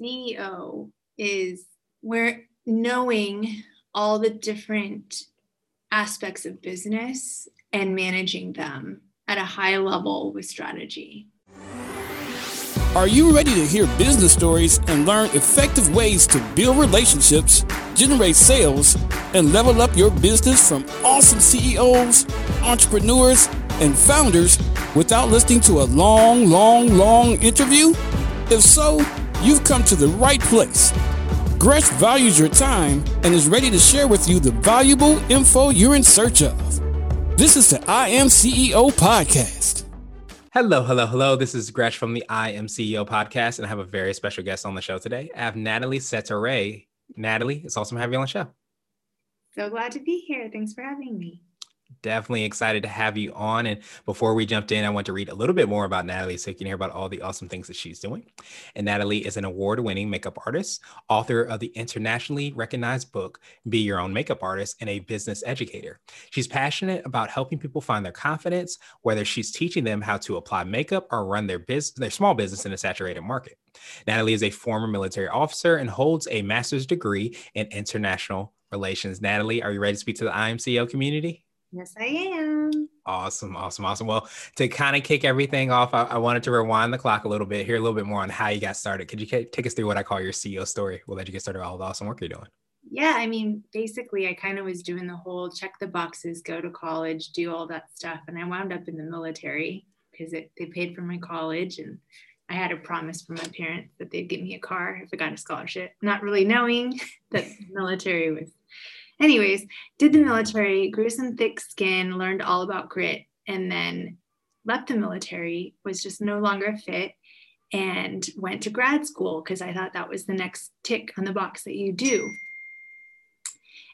CEO is where knowing all the different aspects of business and managing them at a high level with strategy. Are you ready to hear business stories and learn effective ways to build relationships, generate sales, and level up your business from awesome CEOs, entrepreneurs, and founders without listening to a long, long, long interview? If so, you've come to the right place. Gresh values your time and is ready to share with you the valuable info you're in search of. This is the I Am CEO podcast. Hello, hello, hello. This is Gresh from the I Am CEO podcast, and I have a very special guest on the show today. I have Natalie Setare. Natalie, it's awesome to have you on the show. So glad to be here. Thanks for having me definitely excited to have you on. And before we jumped in, I want to read a little bit more about Natalie so you can hear about all the awesome things that she's doing. And Natalie is an award winning makeup artist, author of the internationally recognized book, Be Your Own Makeup Artist, and a business educator. She's passionate about helping people find their confidence, whether she's teaching them how to apply makeup or run their business, their small business in a saturated market. Natalie is a former military officer and holds a master's degree in international relations. Natalie, are you ready to speak to the IMCO community? Yes, I am. Awesome, awesome, awesome. Well, to kind of kick everything off, I, I, wanted to rewind the clock a little bit, hear a little bit more on how you got started. Could you take us through what I call your CEO story? We'll let you get started all the awesome work you're doing. Yeah, I mean, basically, I kind of was doing the whole check the boxes, go to college, do all that stuff. And I wound up in the military because they paid for my college. And I had a promise from my parents that they'd give me a car if I got a scholarship, not really knowing that military was anyways, did the military, grew some thick skin, learned all about grit, and then left the military, was just no longer a fit, and went to grad school because I thought that was the next tick on the box that you do.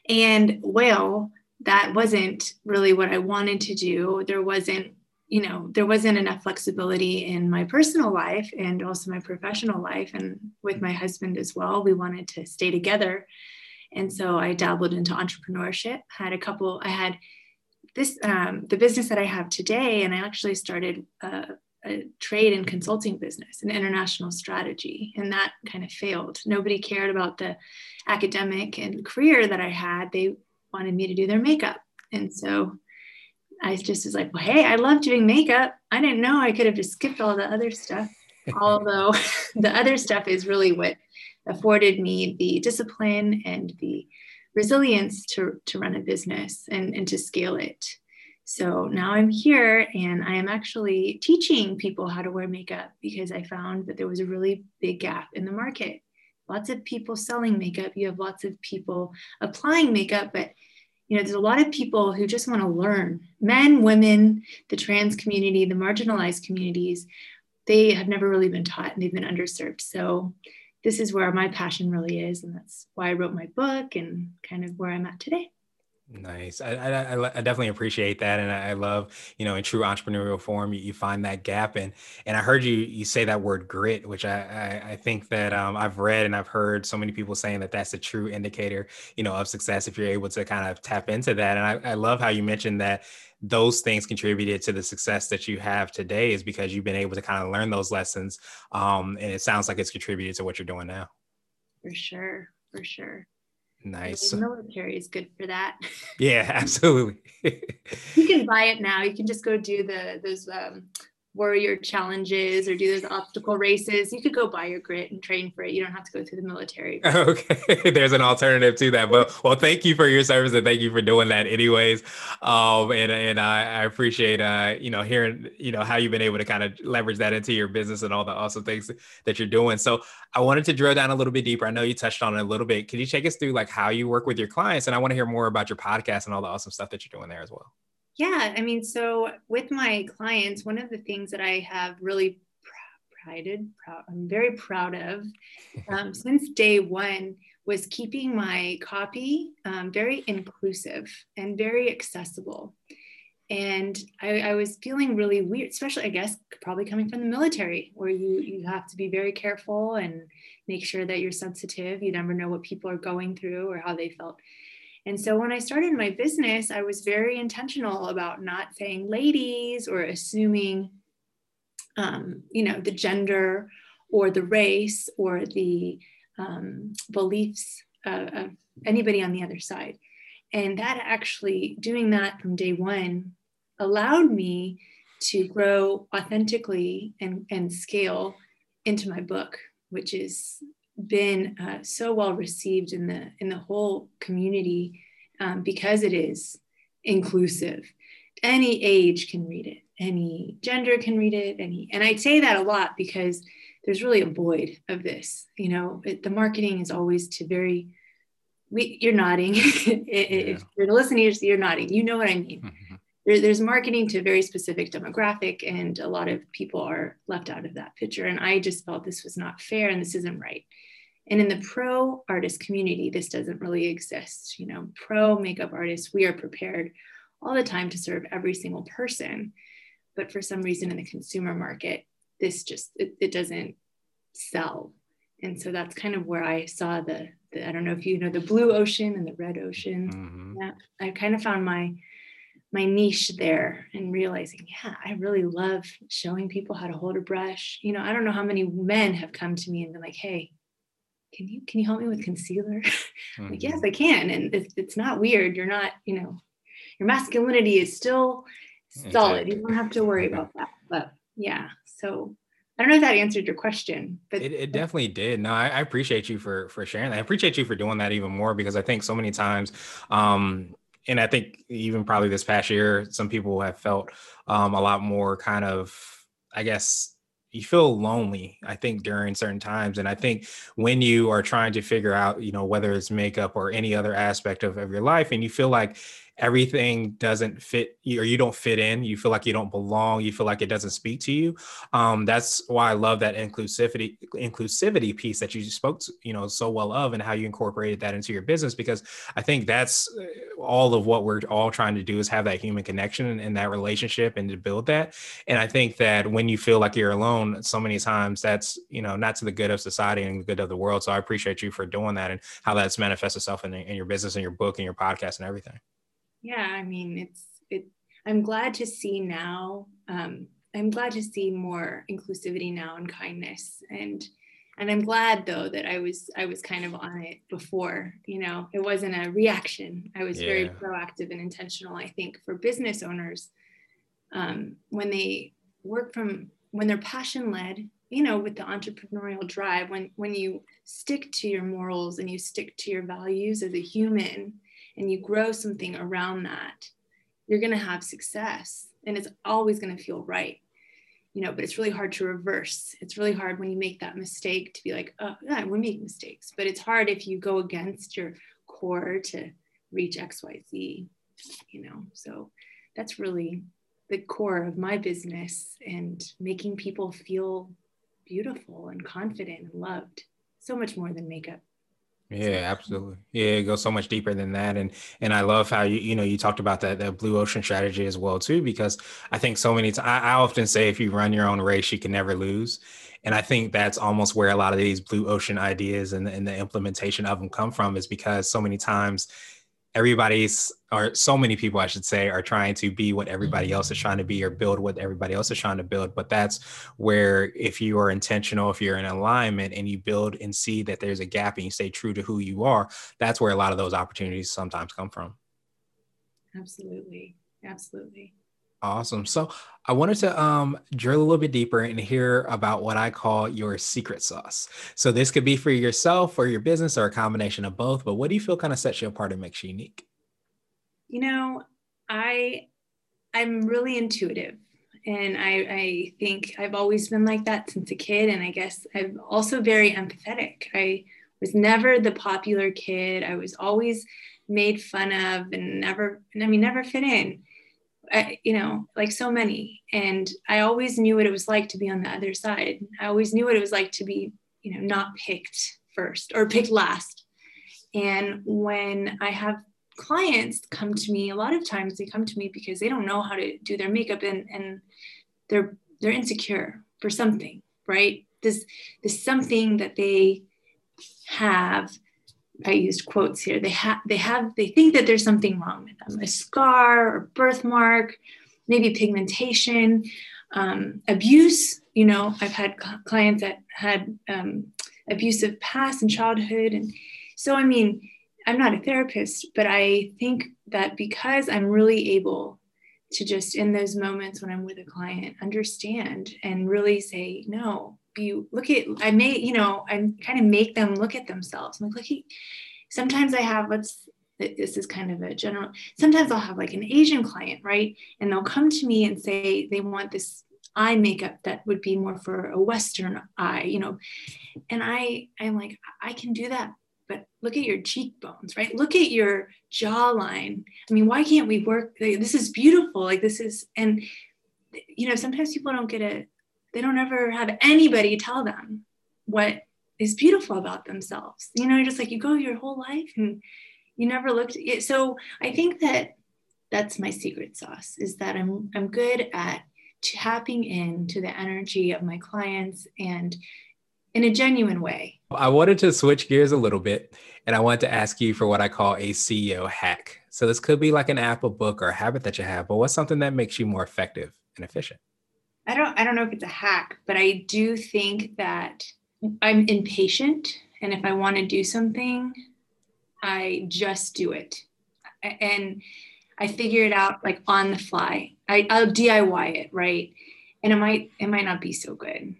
And well, that wasn't really what I wanted to do. There wasn't, you know, there wasn't enough flexibility in my personal life and also my professional life. And with my husband as well, we wanted to stay together. And so I dabbled into entrepreneurship, had a couple, I had this, um, the business that I have today, and I actually started a, a trade and consulting business, an international strategy, and that kind of failed. Nobody cared about the academic and career that I had. They wanted me to do their makeup. And so I just was like, well, hey, I love doing makeup. I didn't know I could have just skipped all the other stuff. Although the other stuff is really what afforded me the discipline and the resilience to, to run a business and, and to scale it. So now I'm here and I am actually teaching people how to wear makeup because I found that there was a really big gap in the market. Lots of people selling makeup, you have lots of people applying makeup, but you know, there's a lot of people who just want to learn. Men, women, the trans community, the marginalized communities, they have never really been taught and they've been underserved. So this is where my passion really is. And that's why I wrote my book and kind of where I'm at today. Nice. I, I, I, definitely appreciate that. And I love, you know, in true entrepreneurial form, you, you, find that gap. And, and I heard you, you say that word grit, which I, I, I think that um, I've read and I've heard so many people saying that that's a true indicator, you know, of success if you're able to kind of tap into that. And I, I love how you mentioned that those things contributed to the success that you have today is because you've been able to kind of learn those lessons. Um, and it sounds like it's contributed to what you're doing now. For sure. For sure. Nice. The military is good for that. Yeah, absolutely. you can buy it now. You can just go do the those um, warrior challenges or do those obstacle races, you could go buy your grit and train for it. You don't have to go through the military. Okay, there's an alternative to that. But well, thank you for your service and thank you for doing that, anyways. Um, and and I, I appreciate uh, you know, hearing you know how you've been able to kind of leverage that into your business and all the awesome things that you're doing. So I wanted to drill down a little bit deeper. I know you touched on it a little bit. Can you take us through like how you work with your clients? And I want to hear more about your podcast and all the awesome stuff that you're doing there as well. Yeah, I mean, so with my clients, one of the things that I have really prided, proud, I'm very proud of um, since day one was keeping my copy um, very inclusive and very accessible. And I, I, was feeling really weird, especially I guess probably coming from the military, where you you have to be very careful and make sure that you're sensitive. You never know what people are going through or how they felt. And so when I started my business, I was very intentional about not saying ladies or assuming, um, you know, the gender or the race or the um, beliefs of, of anybody on the other side. And that actually, doing that from day one, allowed me to grow authentically and, and scale into my book, which has been uh, so well received in the in the whole community um, because it is inclusive. Any age can read it, any gender can read it, any and I say that a lot because there's really a void of this. You know, it, the marketing is always to very. We, you're nodding. if you're listening, you're nodding. You know what I mean. Mm-hmm. There, there's marketing to a very specific demographic, and a lot of people are left out of that picture. And I just felt this was not fair, and this isn't right. And in the pro artist community, this doesn't really exist. You know, pro makeup artists, we are prepared all the time to serve every single person. But for some reason in the consumer market, this just it, it doesn't sell and so that's kind of where i saw the, the, i don't know if you know the blue ocean and the red ocean mm-hmm. yeah, i kind of found my my niche there and realizing yeah i really love showing people how to hold a brush. You know i don't know how many men have come to me and been like hey can you can you help me with concealer? Mm-hmm. like yes i can. And it's, it's not weird. You're not you know your masculinity is still solid. You don't have to worry about that. But yeah so I don't know if that answered your question, but it, it definitely did. No, I, I, appreciate you for for sharing that. I appreciate you for doing that even more because I think so many times, um, and I think even probably this past year, some people have felt um, a lot more kind of, I guess, you feel lonely i think during certain times. And i think when you are trying to figure out you know whether it's makeup or any other aspect of, of your life and you feel like everything doesn't fit or you don't fit in you feel like you don't belong you feel like it doesn't speak to you um, that's why i love that inclusivity inclusivity piece that you spoke to, you know so well of and how you incorporated that into your business because i think that's uh, all of what we're all trying to do is have that human connection and, and that relationship and to build that. And i think that when you feel like you're alone so many times that's you know not to the good of society and the good of the world so i appreciate you for doing that and how that's manifests itself in, in your business and your book and your podcast and everything yeah i mean it's it i'm glad to see now um, i'm glad to see more inclusivity now and kindness and and i'm glad though that i was i was kind of on it before you know it wasn't a reaction i was yeah. very proactive and intentional i think for business owners um, when they work from when they're passion led you know with the entrepreneurial drive when when you stick to your morals and you stick to your values as a human and you grow something around that, you're going to have success and it's always going to feel right. You know, but it's really hard to reverse. It's really hard when you make that mistake to be like, oh, yeah, we make mistakes. But it's hard if you go against your core to reach XYZ, you know. So that's really the core of my business and making people feel beautiful and confident and loved so much more than makeup. Yeah, absolutely. Yeah, it goes so much deeper than that, and and I love how you you know you talked about that that blue ocean strategy as well too, because I think so many times I, I often say if you run your own race, you can never lose, and I think that's almost where a lot of these blue ocean ideas and and the implementation of them come from is because so many times everybody's or so many people i should say are trying to be what everybody else is mm-hmm. trying to be or build what everybody else is trying to build. But that's where if you are intentional if you're in alignment and you build and see that there's a gap and you stay true to who you are that's where a lot of those opportunities sometimes come from. Absolutely. Absolutely Awesome. So I wanted to um, drill a little bit deeper and hear about what I call your secret sauce. So this could be for yourself or your business or a combination of both. But what do you feel kind of sets you apart and makes you unique? You know, I I'm really intuitive, and I I think I've always been like that since a kid. And I guess I'm also very empathetic. I was never the popular kid. I was always made fun of and never I mean never fit in I, you know, like so many. And I always knew what it was like to be on the other side. I always knew what it was like to be, you know, not picked first or picked last. And when I have clients come to me, a lot of times they come to me because they don't know how to do their makeup and, and they're they're insecure for something, right? This this something that they have I used quotes here. They have they have they think that there's something wrong with them, a scar or birthmark, maybe pigmentation, um, abuse. you know, I've had clients that had um, abusive past in childhood. And so, I mean, I'm not a therapist, but I think that because I'm really able to just in those moments when I'm with a client, understand and really say, no, you look at, I may, you know, I kind of make them look at themselves. I'm like, look, At, sometimes I have, let's, this is kind of a general, sometimes I'll have like an Asian client, right? And they'll come to me and say they want this eye makeup that would be more for a Western eye, you know. And I, I'm like, I can do that, but look at your cheekbones, right? Look at your jawline. I mean, why can't we work? This is beautiful. Like this is, and you know, sometimes people don't get it. They don't ever have anybody tell them what is beautiful about themselves. You know, just like you go your whole life and you never looked at it. So I think that that's my secret sauce is that I'm I'm good at tapping into the energy of my clients and in a genuine way. I wanted to switch gears a little bit and I wanted to ask you for what I call a CEO hack. So this could be like an app, a book, or a habit that you have, but what's something that makes you more effective and efficient? I don't I don't know if it's a hack, but I do think that I'm impatient and if I want to do something, I just do it. And I figure it out like on the fly. I, I'll DIY it, right? And it might it might not be so good,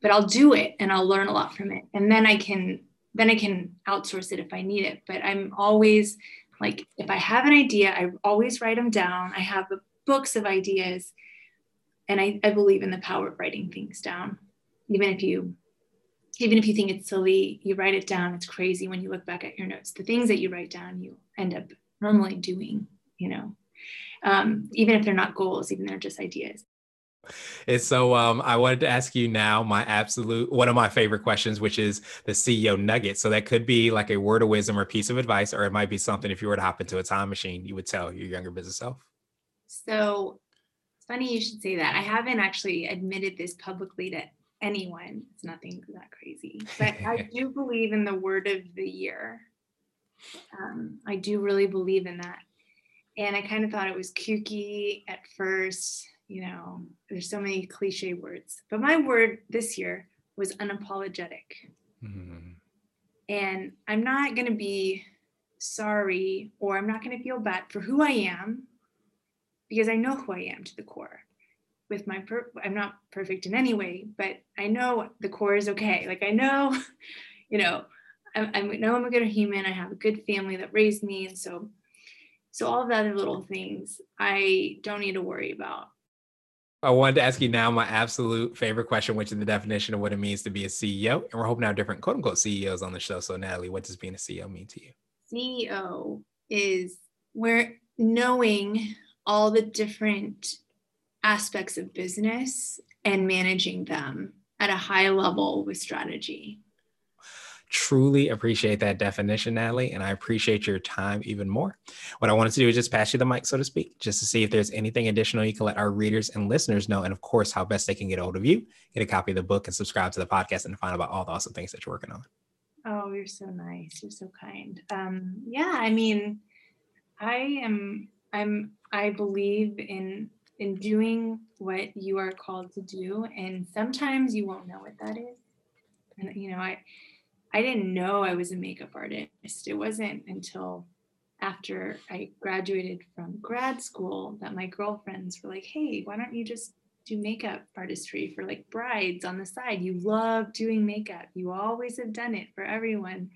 but I'll do it and I'll learn a lot from it. And then I can then I can outsource it if I need it. But I'm always like if I have an idea, I always write them down. I have books of ideas, and I, I believe in the power of writing things down, even if you even if you think it's silly, you write it down. It's crazy when you look back at your notes. The things that you write down, you end up normally doing you know, um, even if they're not goals, even they're just ideas. And so um, I wanted to ask you now my absolute one of my favorite questions, which is the CEO nugget. So that could be like a word of wisdom or piece of advice, or it might be something if you were to hop into a time machine, you would tell your younger business self. So it's funny you should say that. I haven't actually admitted this publicly to anyone. It's nothing that crazy, but I do believe in the word of the year. Um, I do really believe in that and I kind of thought it was kooky at first. You know, there's so many cliche words, but my word this year was unapologetic. Mm-hmm. And I'm not going to be sorry or I'm not going to feel bad for who I am because I know who I am to the core. With my, per- I'm not perfect in any way, but I know the core is okay. Like I know, you know, I, I know I'm a good human. I have a good family that raised me, and so so all of the other little things I don't need to worry about. I wanted to ask you now my absolute favorite question, which is the definition of what it means to be a CEO. And we're hoping to have different quote unquote CEOs on the show. So Natalie, what does being a CEO mean to you? CEO is where knowing all the different aspects of business and managing them at a high level with strategy truly appreciate that definition, Natalie, and I appreciate your time even more. What I wanted to do is just pass you the mic, so to speak, just to see if there's anything additional you can let our readers and listeners know, and of course, how best they can get a hold of you, get a copy of the book, and subscribe to the podcast and find out about all the awesome things that you're working on. Oh, you're so nice. You're so kind. Um, yeah, I mean, I am. I'm. I believe in in doing what you are called to do, and sometimes you won't know what that is. And you know, I I didn't know I was a makeup artist. It wasn't until after I graduated from grad school that my girlfriends were like, hey, why don't you just do makeup artistry for like brides on the side? You love doing makeup. You always have done it for everyone.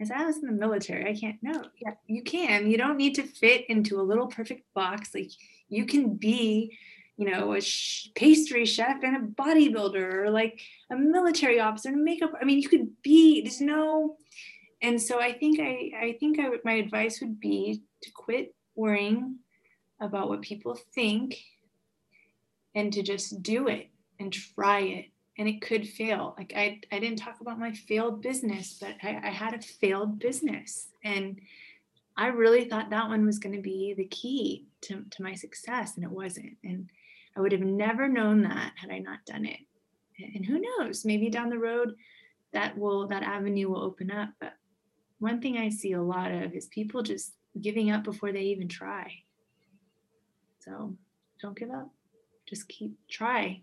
I said, I was in the military. I can't. No, yeah, you can. You don't need to fit into a little perfect box. Like you can be you know, a sh- pastry chef and a bodybuilder or like a military officer and a makeup. I mean, you could be, there's no, and so I think I, I think I would, my advice would be to quit worrying about what people think and to just do it and try it. And it could fail. Like I, I didn't talk about my failed business, but I, I had a failed business and I really thought that one was going to be the key to, to my success and it wasn't. And I would have never known that had I not done it. And who knows, maybe down the road that will that avenue will open up. But one thing I see a lot of is people just giving up before they even try. So don't give up. Just keep try.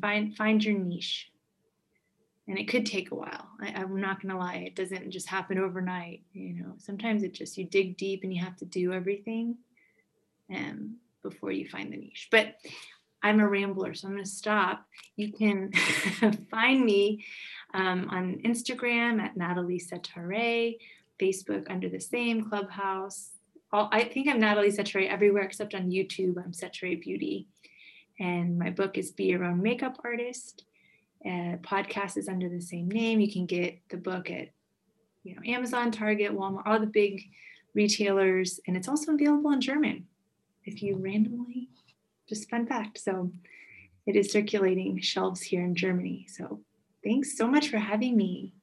Find find your niche. And it could take a while. I, i'm not to lie it doesn't just happen overnight you know. Sometimes it just you dig deep and you have to do everything um, before you find the niche. But i'm a rambler so i'm to stop. You can find me um, on instagram at natalie setare facebook under the same clubhouse. All, i think i'm natalie setare everywhere except on youtube. I'm setare beauty and my book is Be Your Own Makeup Artist. Uh, podcast is under the same name. You can get the book at you know Amazon, Target, Walmart, all the big retailers, and it's also available in German. If you randomly, just fun fact. So it is circulating shelves here in Germany. So thanks so much for having me.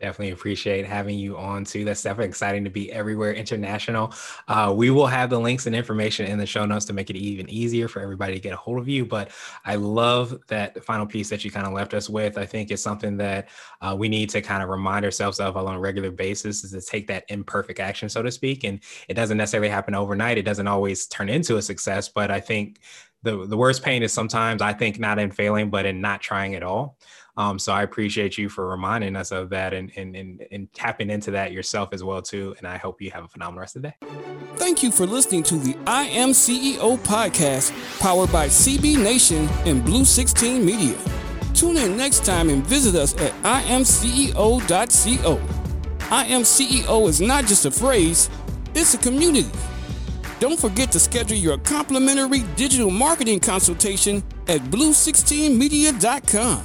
Definitely appreciate having you on too. That's definitely exciting to be everywhere international. Uh, we will have the links and information in the show notes to make it even easier for everybody to get a hold of you. But I love that final piece that you kind of left us with. I think it's something that uh, we need to kind of remind ourselves of on a regular basis is to take that imperfect action, so to speak. And it doesn't necessarily happen overnight. It doesn't always turn into a success. But I think the, the worst pain is sometimes I think not in failing, but in not trying at all. Um, so I appreciate you for reminding us of that and, and, and, and tapping into that yourself as well too. And I hope you have a phenomenal rest of the day. Thank you for listening to the I Am CEO podcast powered by CB Nation and Blue 16 Media. Tune in next time and visit us at imceo.co. I Am CEO is not just a phrase, it's a community. Don't forget to schedule your complimentary digital marketing consultation at blue16media.com.